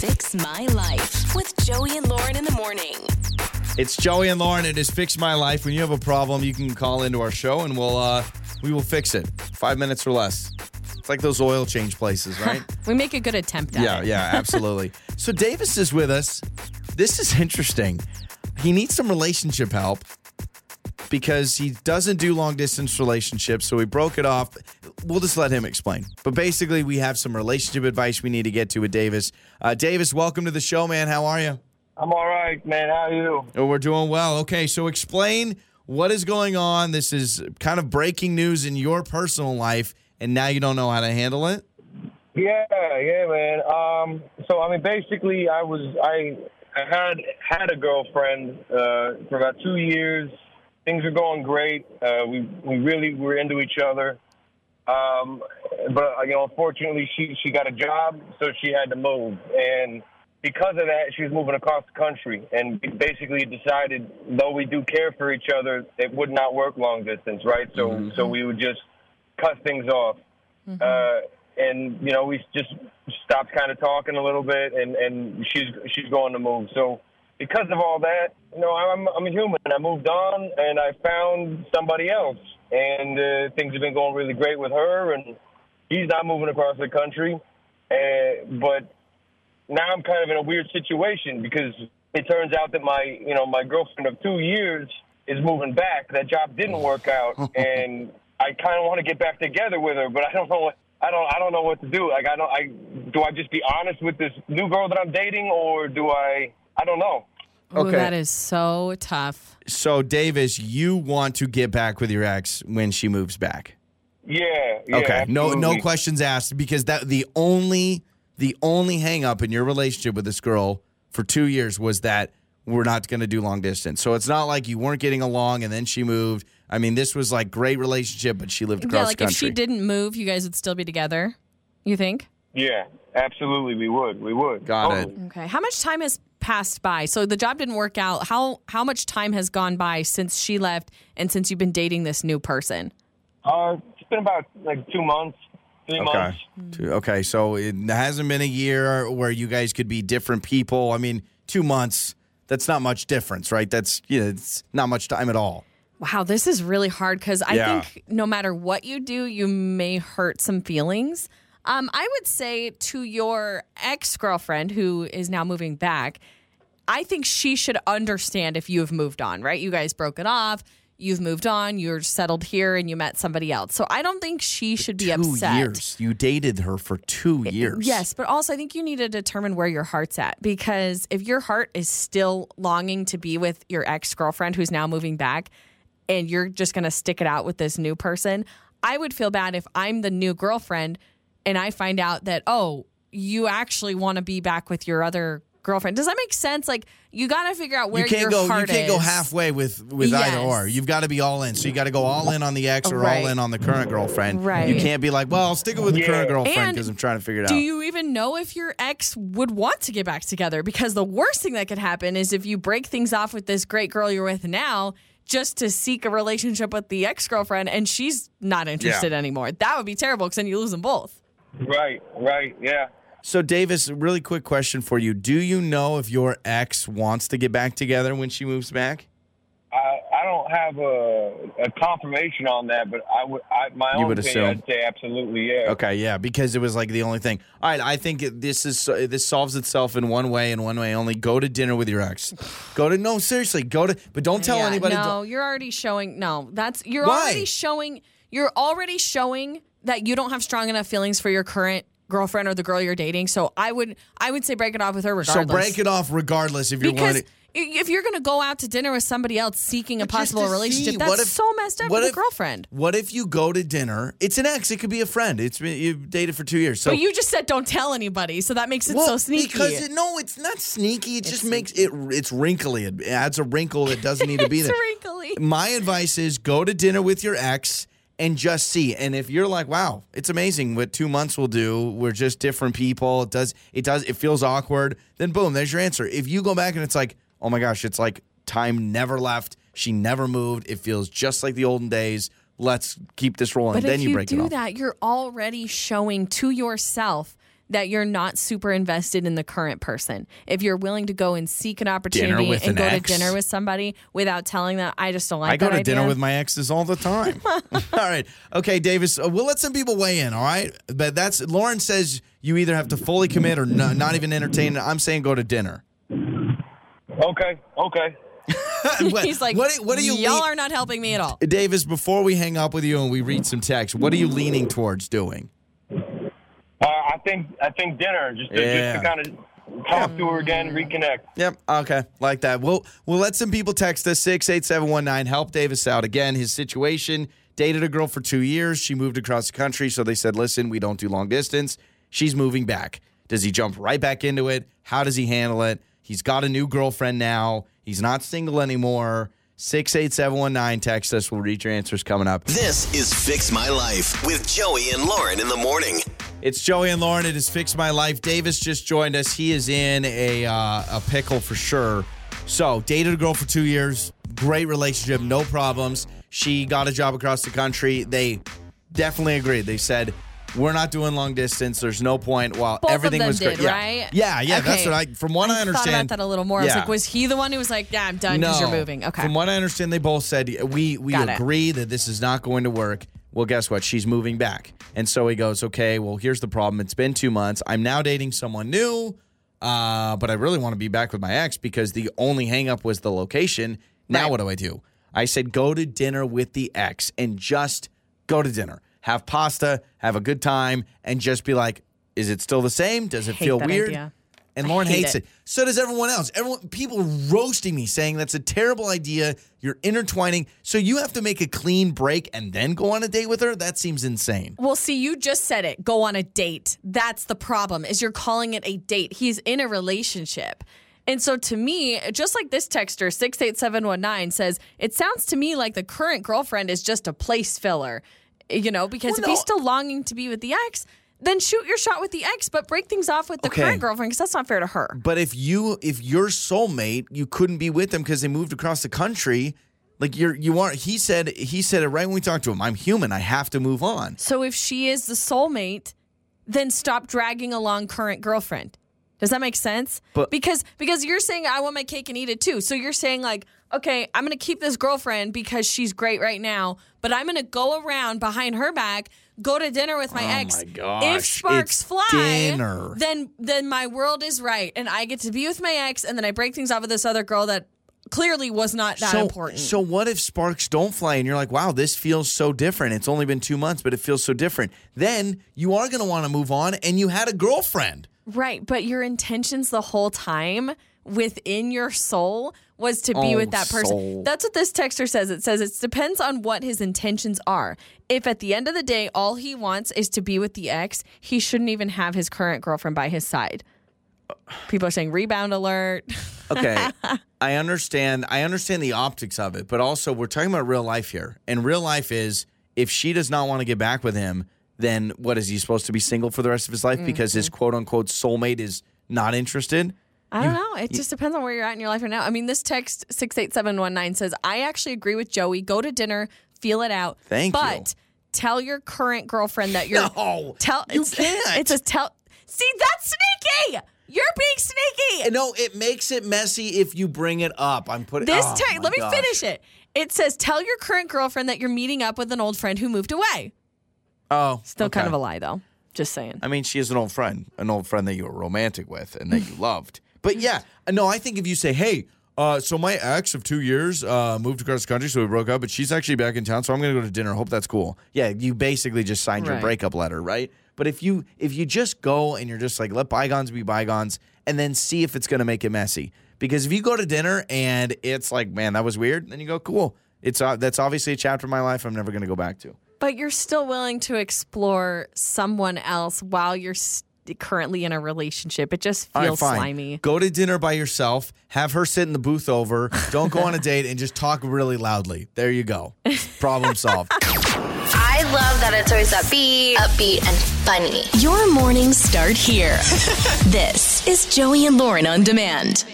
Fix My Life with Joey and Lauren in the morning. It's Joey and Lauren. It is Fix My Life. When you have a problem, you can call into our show and we'll uh, we will fix it. Five minutes or less. It's like those oil change places, right? We make a good attempt at yeah, it. yeah, absolutely. so Davis is with us. This is interesting. He needs some relationship help because he doesn't do long distance relationships. So we broke it off. We'll just let him explain. But basically, we have some relationship advice we need to get to with Davis. Uh, Davis, welcome to the show, man. How are you? I'm all right, man. How are you? Oh, we're doing well. Okay, so explain what is going on. This is kind of breaking news in your personal life, and now you don't know how to handle it. Yeah, yeah, man. Um, so I mean, basically, I was I, I had had a girlfriend uh, for about two years. Things were going great. Uh, we we really were into each other. Um, but you know, unfortunately, she she got a job, so she had to move, and because of that, she was moving across the country, and basically decided, though we do care for each other, it would not work long distance, right? So so we would just cut things off. Uh, and you know we just stopped kind of talking a little bit and and she's she's going to move. So because of all that you know i'm i'm a human. I moved on and i found somebody else and uh, things have been going really great with her and he's not moving across the country uh, but now i'm kind of in a weird situation because it turns out that my you know my girlfriend of two years is moving back that job didn't work out and I kind of want to get back together with her, but I don't know what I don't I don't know what to do. Like I don't I do I just be honest with this new girl that I'm dating, or do I I don't know. Ooh, Okay. that is so tough. So, Davis, you want to get back with your ex when she moves back? Yeah. yeah Okay. No, no questions asked because that the only the only hang up in your relationship with this girl for two years was that we're not going to do long distance. So it's not like you weren't getting along and then she moved. I mean, this was like great relationship, but she lived across yeah, like the if country. she didn't move, you guys would still be together. You think? Yeah, absolutely. We would. We would. Got it. Okay. How much time has passed by? So the job didn't work out. How how much time has gone by since she left and since you've been dating this new person? Uh, it's been about like two months, three Okay. months. Two- Okay. So it hasn't been a year where you guys could be different people. I mean, two months. That's not much difference, right? That's you know, it's not much time at all. Wow, this is really hard because I Yeah. think no matter what you do, you may hurt some feelings. Um, I would say to your ex girlfriend who is now moving back, I think she should understand if you have moved on, right? You guys broke it off, you've moved on, you're settled here, and you met somebody else. So I don't think she should be two upset. years. You dated her for two years. Yes, but also I think you need to determine where your heart's at because if your heart is still longing to be with your ex girlfriend who's now moving back and you're just going to stick it out with this new person, I would feel bad if I'm the new girlfriend and I find out that, oh, you actually want to be back with your other girlfriend. Does that make sense? Like, you got to figure out where you can't your go. heart You can't go halfway with with either or. You've got to be all in. So you got to go all in on the ex or Right. all in on the current girlfriend. Right. You can't be like, well, I'll stick it with the Yeah. current girlfriend because I'm trying to figure it Do out. Do you even know if your ex would want to get back together? Because the worst thing that could happen is if you break things off with this great girl you're with now just to seek a relationship with the ex girlfriend and she's not interested anymore. That would be terrible because then you lose them both. Right. Right. Yeah. so Davis, really quick question for you: Do you know if your ex wants to get back together when she moves back? I, I don't have a, a confirmation on that, but I would. I, my You own would opinion, assume. I'd say absolutely, yeah. Okay, yeah, because it was like the only thing. All right, I think this is uh, this solves itself in one way and one way only. Go to dinner with your ex. Go to no, seriously, go to, but don't tell Yeah, anybody. No, you're already showing. No, that's you're Why? already showing. You're already showing that you don't have strong enough feelings for your current girlfriend or the girl you're dating. So I would, I would say break it off with her regardless. so break it off regardless if you're because willing. if you're going to go out to dinner with somebody else seeking a But possible relationship, see, that's if- so messed up for the girlfriend. What if you go to dinner? It's an ex. It could be a friend. It's been you've dated for two years. So But you just said don't tell anybody, so that makes it well, so sneaky. because it, no, it's not sneaky. It just makes it. It's wrinkly. It adds a wrinkle that doesn't need to be it's there. wrinkly. My advice is go to dinner with your ex and just see. And if you're like, wow, it's amazing what two months will do. We're just different people. It does. It does. It feels awkward. Then boom, there's your answer. If you go back and it's like, oh my gosh, it's like time never left. She never moved. It feels just like the olden days. Let's keep this rolling. But then if you you break it do that, you're already showing to yourself that you're not super invested in the current person. If you're willing to go and seek an opportunity with and an go ex. to dinner with somebody without telling them, I just don't like that. I go that to dinner with my exes all the time. all right. Okay, Davis, uh, we'll let some people weigh in, all right? But that's Lauren says you either have to fully commit or no, not even entertain. I'm saying go to dinner. Okay, okay. What- He's like, what, what are you y'all lean- are not helping me at all. Davis, before we hang up with you and we read some text, what are you leaning towards doing? I think I think dinner just to, Yeah. just to kind of talk to her again, reconnect. Yep. Okay. Like that. We'll we'll let some people text us six eight seven one nine. Help Davis out again. His situation: dated a girl for two years. She moved across the country, so they said, "Listen, we don't do long distance." She's moving back. Does he jump right back into it? How does he handle it? He's got a new girlfriend now. He's not single anymore. Six eight seven one nine. Text us. We'll read your answers coming up. This is Fix My Life with Joey and Lauren in the morning. It's Joey and Lauren. It has fixed my life. Davis just joined us. He is in a uh, a pickle for sure. So dated a girl for two years. Great relationship, no problems. She got a job across the country. They definitely agreed. They said we're not doing long distance. There's no point. While Both everything was did, great. Yeah. right? Yeah, yeah. That's what I. From what I, I understand, thought about that a little more. I was Yeah. like, was he the one who was like, yeah, I'm done because you're moving? Okay. From what I understand, they both said we we Got it. agree that this is not going to work. Well, guess what? She's moving back, and so he goes, okay. Well, here's the problem. It's been two months. I'm now dating someone new, uh, but I really want to be back with my ex because the only hangup was the location. Now Right. what do I do? I said go to dinner with the ex and just go to dinner, have pasta, have a good time, and just be like, is it still the same? Does it feel weird? idea. And Lauren hate hates it. it. So does everyone else. Everyone, people roasting me, saying that's a terrible idea. You're intertwining, so you have to make a clean break and then go on a date with her. That seems insane. Well, see, you just said it. Go on a date. That's the problem. Is you're calling it a date. He's in a relationship. And so to me, just like this texter 68719 says, it sounds to me like the current girlfriend is just a place filler. You know, because Well, if he's still longing to be with the ex, then shoot your shot with the ex, but break things off with the Okay. current girlfriend because that's not fair to her. But if you, if your soulmate, you couldn't be with them because they moved across the country. Like you're, you are. He said, he said it right when we talked to him. I'm human. I have to move on. So if she is the soulmate, then stop dragging along current girlfriend. Does that make sense? But- because because you're saying I want my cake and eat it too. So you're saying like, okay, I'm gonna keep this girlfriend because she's great right now, but I'm gonna go around behind her back, go to dinner with my Oh ex. my gosh, if sparks fly, dinner. then then my world is right, and I get to be with my ex, and then I break things off with this other girl that clearly was not that so, important. So what if sparks don't fly and you're like, wow, this feels so different. It's only been two months, but it feels so different. Then you are going to want to move on, and you had a girlfriend. Right, but your intentions the whole time within your soul was to be Oh, with that person. soul. That's what this texter says. It says it depends on what his intentions are. If at the end of the day all he wants is to be with the ex, he shouldn't even have his current girlfriend by his side. People are saying rebound alert. Okay, I understand. I understand the optics of it, but also we're talking about real life here. And real life is if she does not want to get back with him, then what is he supposed to be single for the rest of his life because Mm-hmm. his quote unquote soulmate is not interested? I don't know. It just depends on where you're at in your life right now. I mean, this text 68719 says, I actually agree with Joey. Go to dinner, feel it out. Thank you. but tell your current girlfriend that you're. No, tell, you it's, can't. It says, tell. See, that's sneaky. You're being sneaky. No, it makes it messy if you bring it up. I'm putting This oh, text, let me gosh. finish it. It says, tell your current girlfriend that you're meeting up with an old friend who moved away. Oh, Still kind of a lie, though. Just saying. I mean, she is an old friend, an old friend that you were romantic with and that you loved. But yeah, no, I think if you say, hey, uh, so my ex of two years uh, moved across the country, so we broke up, but she's actually back in town, so I'm going to go to dinner. Hope that's cool. Yeah, you basically just signed your breakup letter, right? But if you if you just go and you're just like let bygones be bygones, and then see if it's going to make it messy, because if you go to dinner and it's like, man, that was weird, then you go, cool. It's uh, that's obviously a chapter of my life I'm never going to go back to. But you're still willing to explore someone else while you're st- currently in a relationship. It just feels fine. slimy. Go to dinner by yourself. Have her sit in the booth over. Don't go on a date and just talk really loudly. There you go. Problem solved. I love that it's always upbeat, upbeat, and funny. Your mornings start here. this is Joey and Lauren on demand.